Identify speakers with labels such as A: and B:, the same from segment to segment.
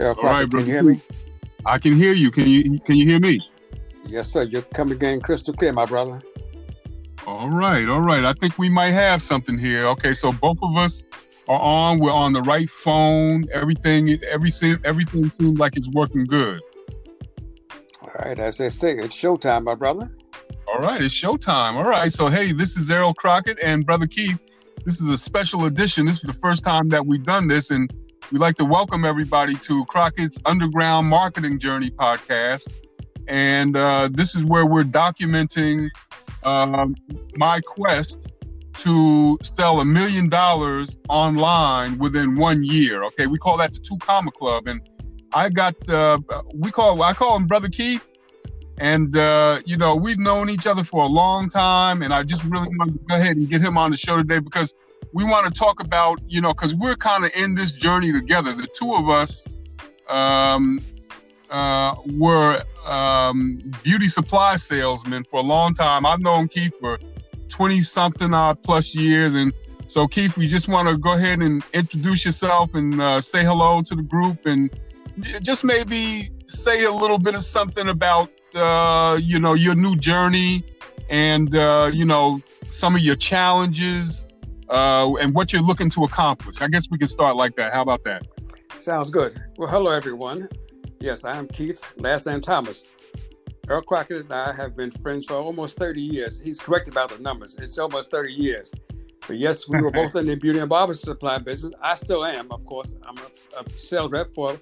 A: All right,
B: can you hear me?
A: I can hear you. Can you can you hear me?
B: Yes, sir. You're coming again crystal clear, my brother.
A: All right, all right. I think we might have something here. Okay, so both of us are on. We're on the right phone. Everything, everything, everything seems like it's working good.
B: All right, as they say, it's showtime, my brother.
A: All right, it's showtime. All right, so hey, this is Errol Crockett and Brother Keith. This is a special edition. This is the first time that we've done this, and we'd like to welcome everybody to Crockett's Underground Marketing Journey podcast. And uh, this is where we're documenting um, my quest to sell a million dollars online within one year. Okay, we call that the Two Comma Club, and I got uh, we call I call him Brother Keith, and uh, you know we've known each other for a long time, and I just really want to go ahead and get him on the show today because we want to talk about you know because we're kind of in this journey together. The two of us um, uh, were um, beauty supply salesmen for a long time. I've known Keith for 20 something odd plus years. And so, Keith, we just want to go ahead and introduce yourself and uh, say hello to the group and just maybe say a little bit of something about, uh, you know, your new journey and, uh, you know, some of your challenges uh, and what you're looking to accomplish. I guess we can start like that. How about that?
B: Sounds good. Well, hello, everyone. Yes, I am Keith, last name Thomas. Earl Crockett and I have been friends for almost 30 years. He's correct about the numbers. It's almost 30 years. But yes, we were both in the beauty and barber supply business. I still am, of course. I'm a, a sales rep for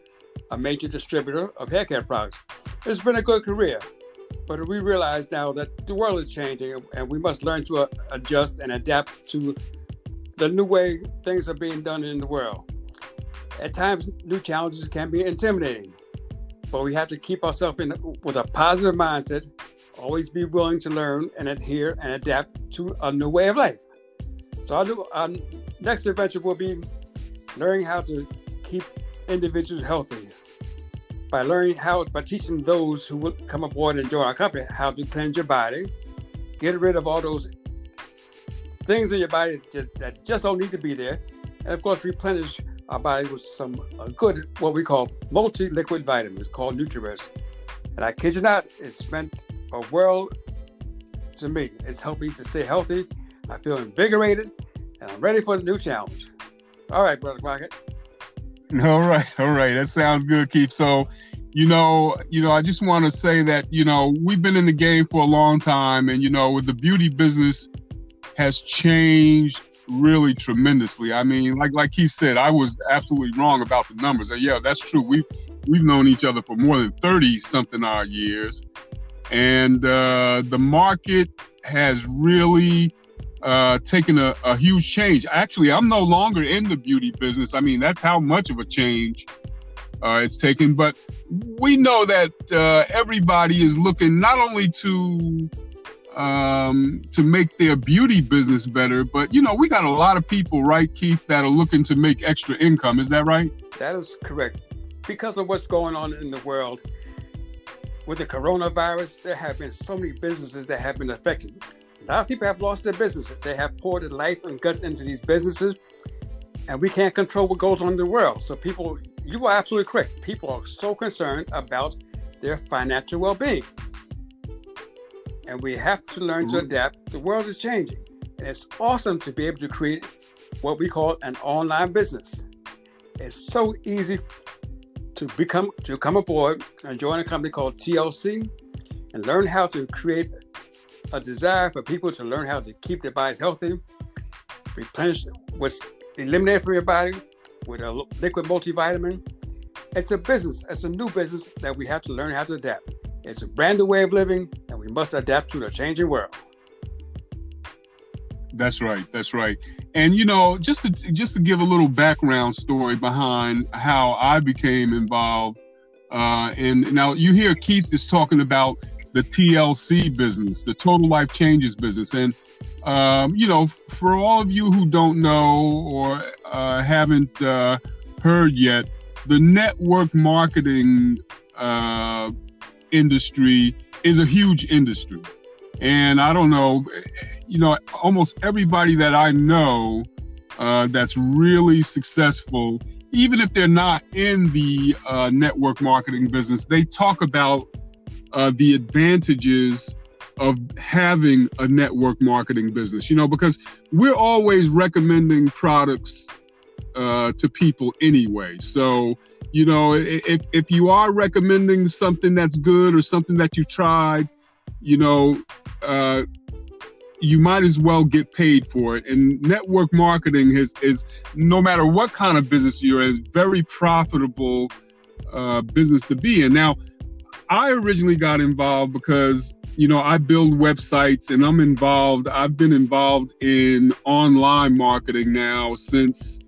B: a major distributor of hair care products. It's been a good career, but we realize now that the world is changing and we must learn to uh, adjust and adapt to the new way things are being done in the world. At times, new challenges can be intimidating but we have to keep ourselves in with a positive mindset, always be willing to learn and adhere and adapt to a new way of life. So our, our next adventure will be learning how to keep individuals healthy by learning how by teaching those who will come aboard and join our company how to cleanse your body, get rid of all those things in your body that just don't need to be there, and of course replenish our body with some good, what we call multi-liquid vitamins called NutriBurst. And I kid you not, it's meant a world to me. It's helped me to stay healthy. I feel invigorated, and I'm ready for the new challenge. All right, brother Crockett.
A: All right, all right. That sounds good, Keith. So, you know, you know, I just want to say that you know we've been in the game for a long time, and you know, with the beauty business has changed really tremendously. I mean, like like he said, I was absolutely wrong about the numbers. And yeah, that's true. We've we've known each other for more than thirty something odd years, and uh, the market has really uh, taken a, a huge change. Actually, I'm no longer in the beauty business. I mean, that's how much of a change uh, it's taken. But we know that uh, everybody is looking not only to um, to make their beauty business better. But you know, we got a lot of people, right, Keith, that are looking to make extra income. Is that right?
B: That is correct. Because of what's going on in the world with the coronavirus, there have been so many businesses that have been affected. A lot of people have lost their businesses. They have poured their life and guts into these businesses, and we can't control what goes on in the world. So, people, you are absolutely correct. People are so concerned about their financial well-being and we have to learn to mm-hmm. adapt. The world is changing, and it's awesome to be able to create what we call an online business. It's so easy to become to come aboard and join a company called TLC and learn how to create a desire for people to learn how to keep their bodies healthy, replenish what's eliminated from your body with a liquid multivitamin. It's a business, it's a new business that we have to learn how to adapt. It's a brand new way of living, and we must adapt to the changing world.
A: That's right. That's right. And you know, just to just to give a little background story behind how I became involved. Uh, and now you hear Keith is talking about the TLC business, the Total Life Changes business, and um, you know, for all of you who don't know or uh, haven't uh, heard yet, the network marketing uh, industry is a huge industry. And I don't know, you know, almost everybody that I know uh, that's really successful even if they're not in the uh, network marketing business, they talk about uh, the advantages of having a network marketing business. You know, because we're always recommending products uh, to people anyway. So, you know, if if you are recommending something that's good or something that you tried, you know, uh, you might as well get paid for it. And network marketing is is no matter what kind of business you're in, very profitable uh, business to be in. Now, I originally got involved because you know I build websites and I'm involved. I've been involved in online marketing now since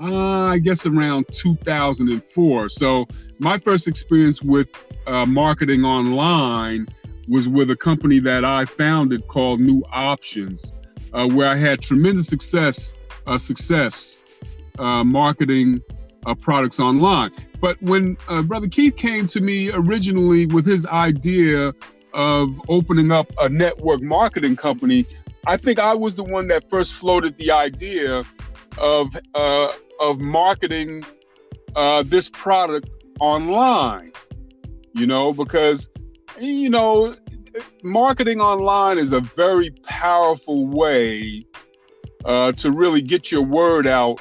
A: uh, I guess around 2004. So my first experience with uh, marketing online was with a company that I founded called New Options, uh, where I had tremendous success uh, success uh, marketing uh, products online. But when Brother Keith came to me originally with his idea of opening up a network marketing company, I think I was the one that first floated the idea of uh, of marketing this product online. You know, because you know, marketing online is a very powerful way uh, to really get your word out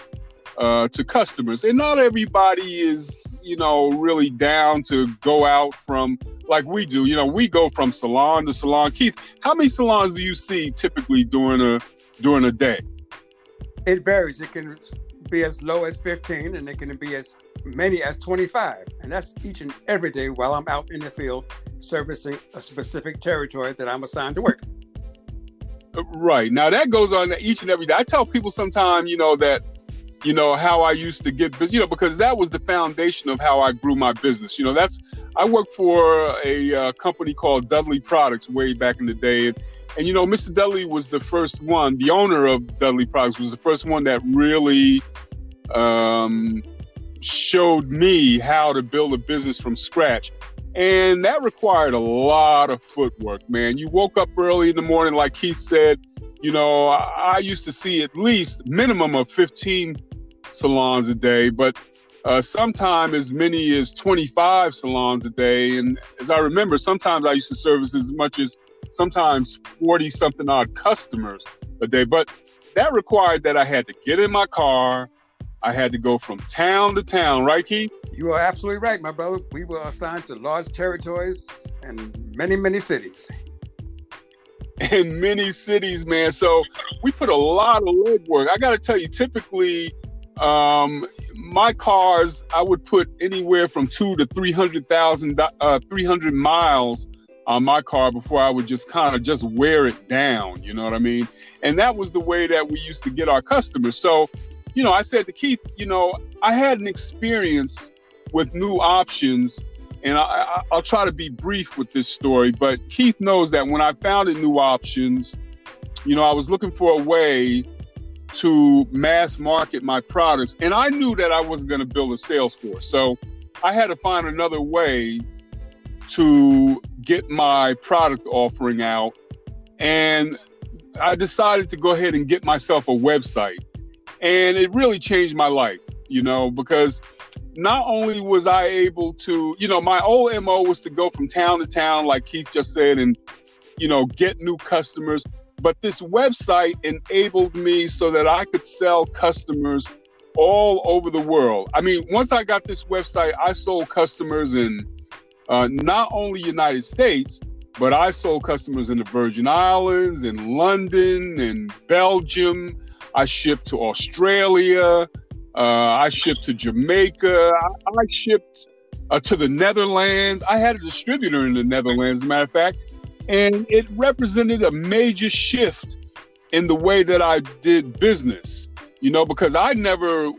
A: uh, to customers. And not everybody is, you know, really down to go out from like we do. You know, we go from salon to salon. Keith, how many salons do you see typically during a during a day?
B: It varies. It can be as low as 15 and it can be as many as 25. And that's each and every day while I'm out in the field servicing a specific territory that I'm assigned to work.
A: Right. Now that goes on each and every day. I tell people sometimes, you know, that, you know, how I used to get business, you know, because that was the foundation of how I grew my business. You know, that's, I worked for a uh, company called Dudley Products way back in the day. And, you know, Mr. Dudley was the first one, the owner of Dudley Products was the first one that really, um, showed me how to build a business from scratch. And that required a lot of footwork, man. You woke up early in the morning, like Keith said. You know, I, I used to see at least minimum of 15 salons a day, but uh, sometimes as many as 25 salons a day. And as I remember, sometimes I used to service as much as sometimes 40 something odd customers a day. But that required that I had to get in my car, I had to go from town to town, right, Keith?
B: You are absolutely right, my brother. We were assigned to large territories and many, many cities.
A: In many cities, man. So we put a lot of legwork. I got to tell you, typically, um, my cars, I would put anywhere from two to three hundred thousand, uh, three hundred miles on my car before I would just kind of just wear it down. You know what I mean? And that was the way that we used to get our customers. So you know, I said to Keith, you know, I had an experience with new options, and I, will try to be brief with this story. But Keith knows that when I founded New Options, you know, I was looking for a way to mass market my products, and I knew that I wasn't going to build a sales force, so I had to find another way to get my product offering out, and I decided to go ahead and get myself a website. And it really changed my life you know because not only was i able to you know my old mo was to go from town to town like keith just said and you know get new customers. But this website enabled me so that i could sell customers all over the world. I mean once i got this website i sold customers in uh, not only united states but i sold customers in the virgin islands in london and belgium I shipped to Australia. Uh, I shipped to Jamaica. I, I shipped uh, to the Netherlands. I had a distributor in the Netherlands, as a matter of fact, and it represented a major shift in the way that I did business. You know, because I never,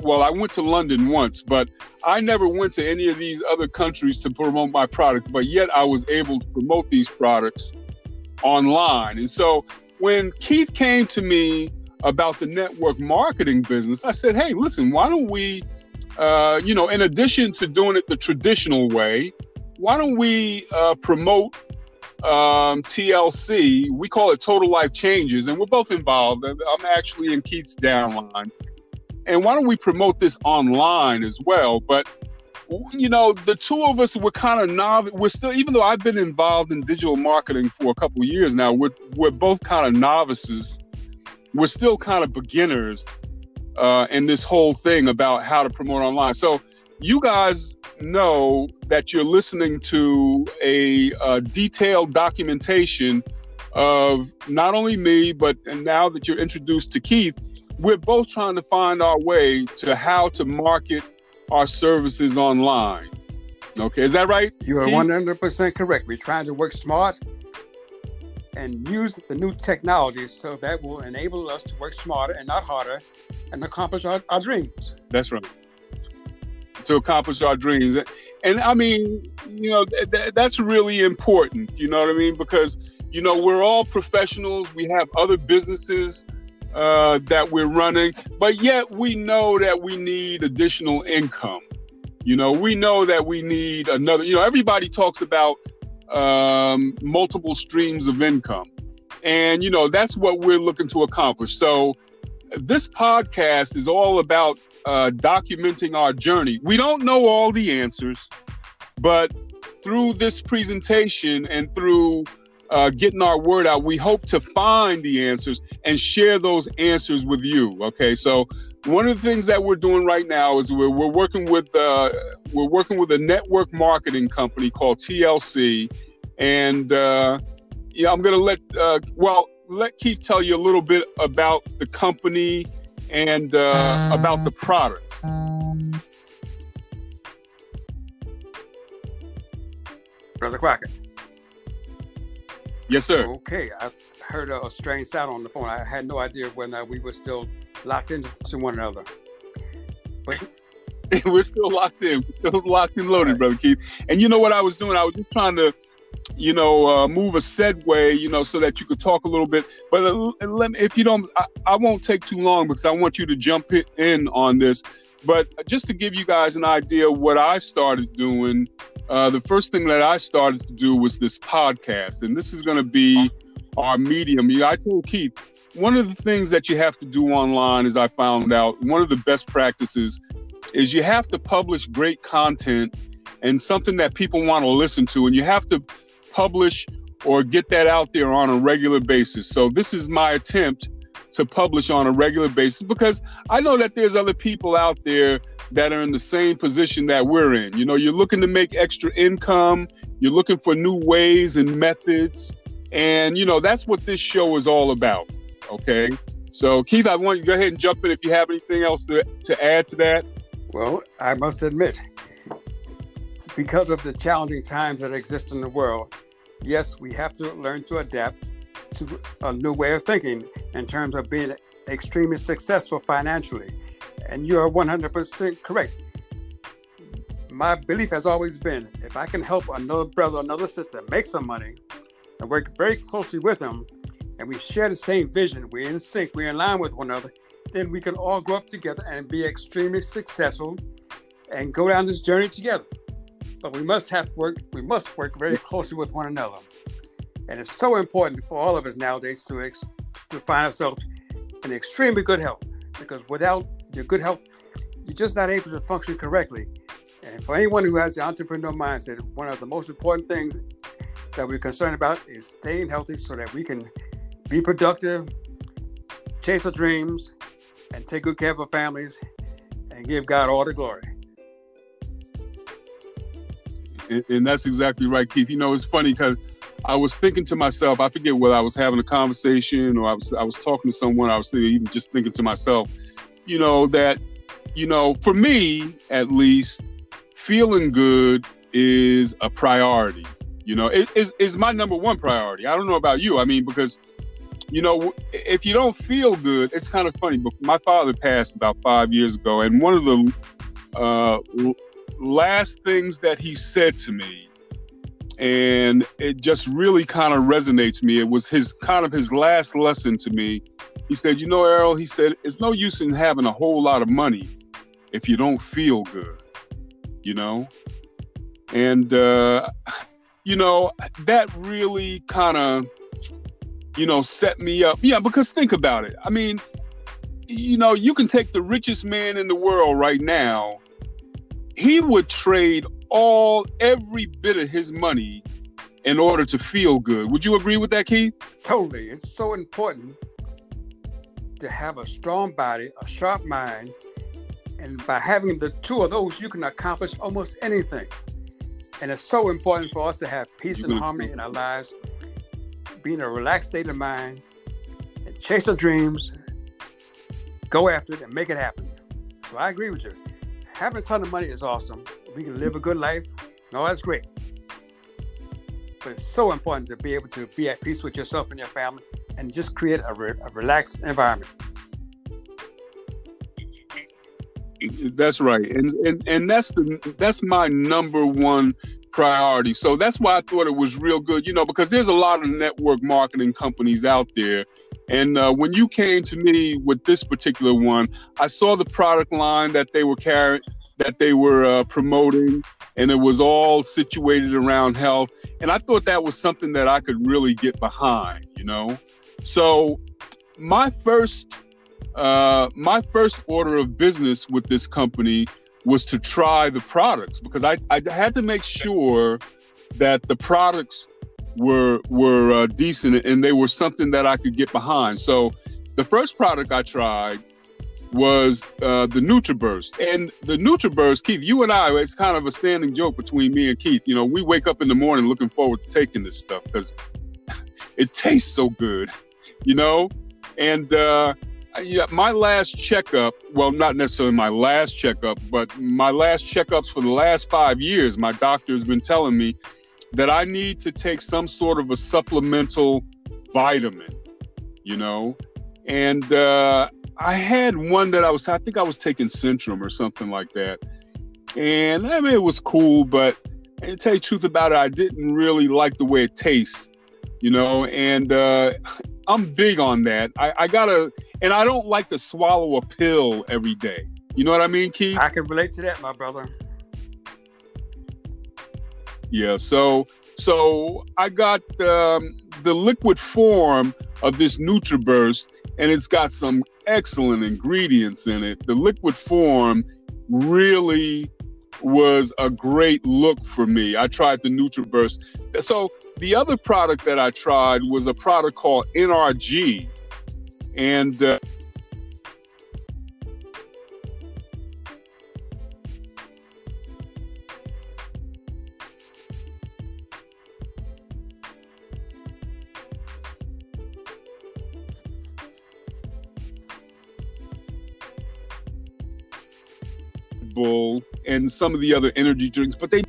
A: well, I went to London once, but I never went to any of these other countries to promote my product, but yet I was able to promote these products online. And so when Keith came to me about the network marketing business, I said, hey, listen, why don't we, uh, you know, in addition to doing it the traditional way, why don't we uh, promote um, TLC? We call it Total Life Changes, and we're both involved. I'm actually in Keith's downline. and why don't we promote this online as well? But you know, the two of us were kind of novice. We're still, even though I've been involved in digital marketing for a couple years now, we're we're both kind of novices. We're still kind of beginners uh, in this whole thing about how to promote online. So you guys know that you're listening to a, a detailed documentation of not only me, but and now that you're introduced to Keith, we're both trying to find our way to how to market our services online. Okay, is that right?
B: You are 100% correct. We're trying to work smart and use the new technologies so that will enable us to work smarter and not harder and accomplish our, our dreams.
A: That's right. To accomplish our dreams. And I mean, you know, th- th- that's really important. You know what I mean? Because, you know, we're all professionals, we have other businesses uh, that we're running, but yet we know that we need additional income. You know, we know that we need another, you know, everybody talks about um, multiple streams of income. And, you know, that's what we're looking to accomplish. So, this podcast is all about uh, documenting our journey. We don't know all the answers, but through this presentation and through uh, getting our word out, we hope to find the answers and share those answers with you. Okay, so one of the things that we're doing right now is we're, we're working with uh, we're working with a network marketing company called TLC, and uh, yeah, I'm gonna let uh, well let Keith tell you a little bit about the company and uh, about the products.
B: Brother Crockett.
A: Yes, sir.
B: Okay, I heard a, strange sound on the phone. I had no idea whether we were still locked into one another. But
A: we're still locked in. We're still locked and loaded, right. brother Keith. And you know what I was doing? I was just trying to, you know, uh, move a segue, you know, so that you could talk a little bit. But uh, let me, if you don't, I, I won't take too long because I want you to jump in on this. But just to give you guys an idea what I started doing uh, the first thing that I started to do was this podcast, and this is going to be our medium. You know, I told Keith, one of the things that you have to do online, as I found out, one of the best practices is you have to publish great content and something that people want to listen to, and you have to publish or get that out there on a regular basis. So, this is my attempt to publish on a regular basis because I know that there's other people out there that are in the same position that we're in. You know, you're looking to make extra income, you're looking for new ways and methods. And, you know, that's what this show is all about. Okay. So, Keith, I want you to go ahead and jump in if you have anything else to, to add to that.
B: Well, I must admit, because of the challenging times that exist in the world, yes, we have to learn to adapt to a new way of thinking in terms of being extremely successful financially and you are 100% correct. My belief has always been if I can help another brother, another sister make some money and work very closely with them, and we share the same vision, we're in sync, we're in line with one another, then we can all grow up together and be extremely successful and go down this journey together. But we must have work, we must work very closely with one another. And it's so important for all of us nowadays to, ex- to find ourselves in extremely good health because without your good health, you're just not able to function correctly. And for anyone who has the entrepreneur mindset, one of the most important things that we're concerned about is staying healthy so that we can be productive, chase our dreams, and take good care of our families and give God all the glory.
A: And, and that's exactly right, Keith. You know, it's funny because I was thinking to myself, I forget whether I was having a conversation or I was I was talking to someone, I was thinking, even just thinking to myself, you know, that, you know, for me at least, feeling good is a priority. You know, it is is my number one priority. I don't know about you. I mean, because you know, if you don't feel good, it's kind of funny. But my father passed about five years ago, and one of the uh, last things that he said to me, and it just really kind of resonates me. It was his kind of his last lesson to me he said, You know, Errol, he said, it's no use in having a whole lot of money if you don't feel good, you know? And, uh, you know, that really kind of, you know, set me up. Yeah, because think about it. I mean, you know, you can take the richest man in the world right now. He would trade all every bit of his money in order to feel good. Would you agree with that, Keith?
B: Totally. It's so important to have a strong body, a sharp mind, and by having the two of those, you can accomplish almost anything. And it's so important for us to have peace and mm-hmm. harmony in our lives, be in a relaxed state of mind, and chase our dreams, go after it, and make it happen. So I agree with you. Having a ton of money is awesome. We can live a good life. No, that's great. But it's so important to be able to be at peace with yourself and your family and just create a, re- a relaxed environment.
A: That's right, and and and that's the that's my number one priority. So that's why I thought it was real good, you know, because there's a lot of network marketing companies out there. And uh, when you came to me with this particular one, I saw the product line that they were carrying, that they were uh, promoting, and it was all situated around health. And I thought that was something that I could really get behind, you know. So my first uh, my first order of business with this company was to try the products because I, I had to make sure that the products were were uh, decent and they were something that I could get behind. So the first product I tried was uh, the NutriBurst. And the NutriBurst, Keith, you and I, it's kind of a standing joke between me and Keith. You know, we wake up in the morning looking forward to taking this stuff because it tastes so good, you know? And uh, yeah, my last checkup, well, not necessarily my last checkup, but my last checkups for the last five years, my doctor has been telling me that I need to take some sort of a supplemental vitamin, you know? And uh, I had one that I was, I think I was taking Centrum or something like that. And I mean, it was cool, but to tell you the truth about it, I didn't really like the way it tastes, you know? And uh, I'm big on that. I, I gotta, and I don't like to swallow a pill every day. You know what I mean, Keith?
B: I can relate to that, my brother.
A: Yeah. So, so I got um, the liquid form of this NutriBurst, and it's got some excellent ingredients in it. The liquid form really was a great look for me. I tried the NutriBurst. So the other product that I tried was a product called NRG, and uh, Bull and some of the other energy drinks, but they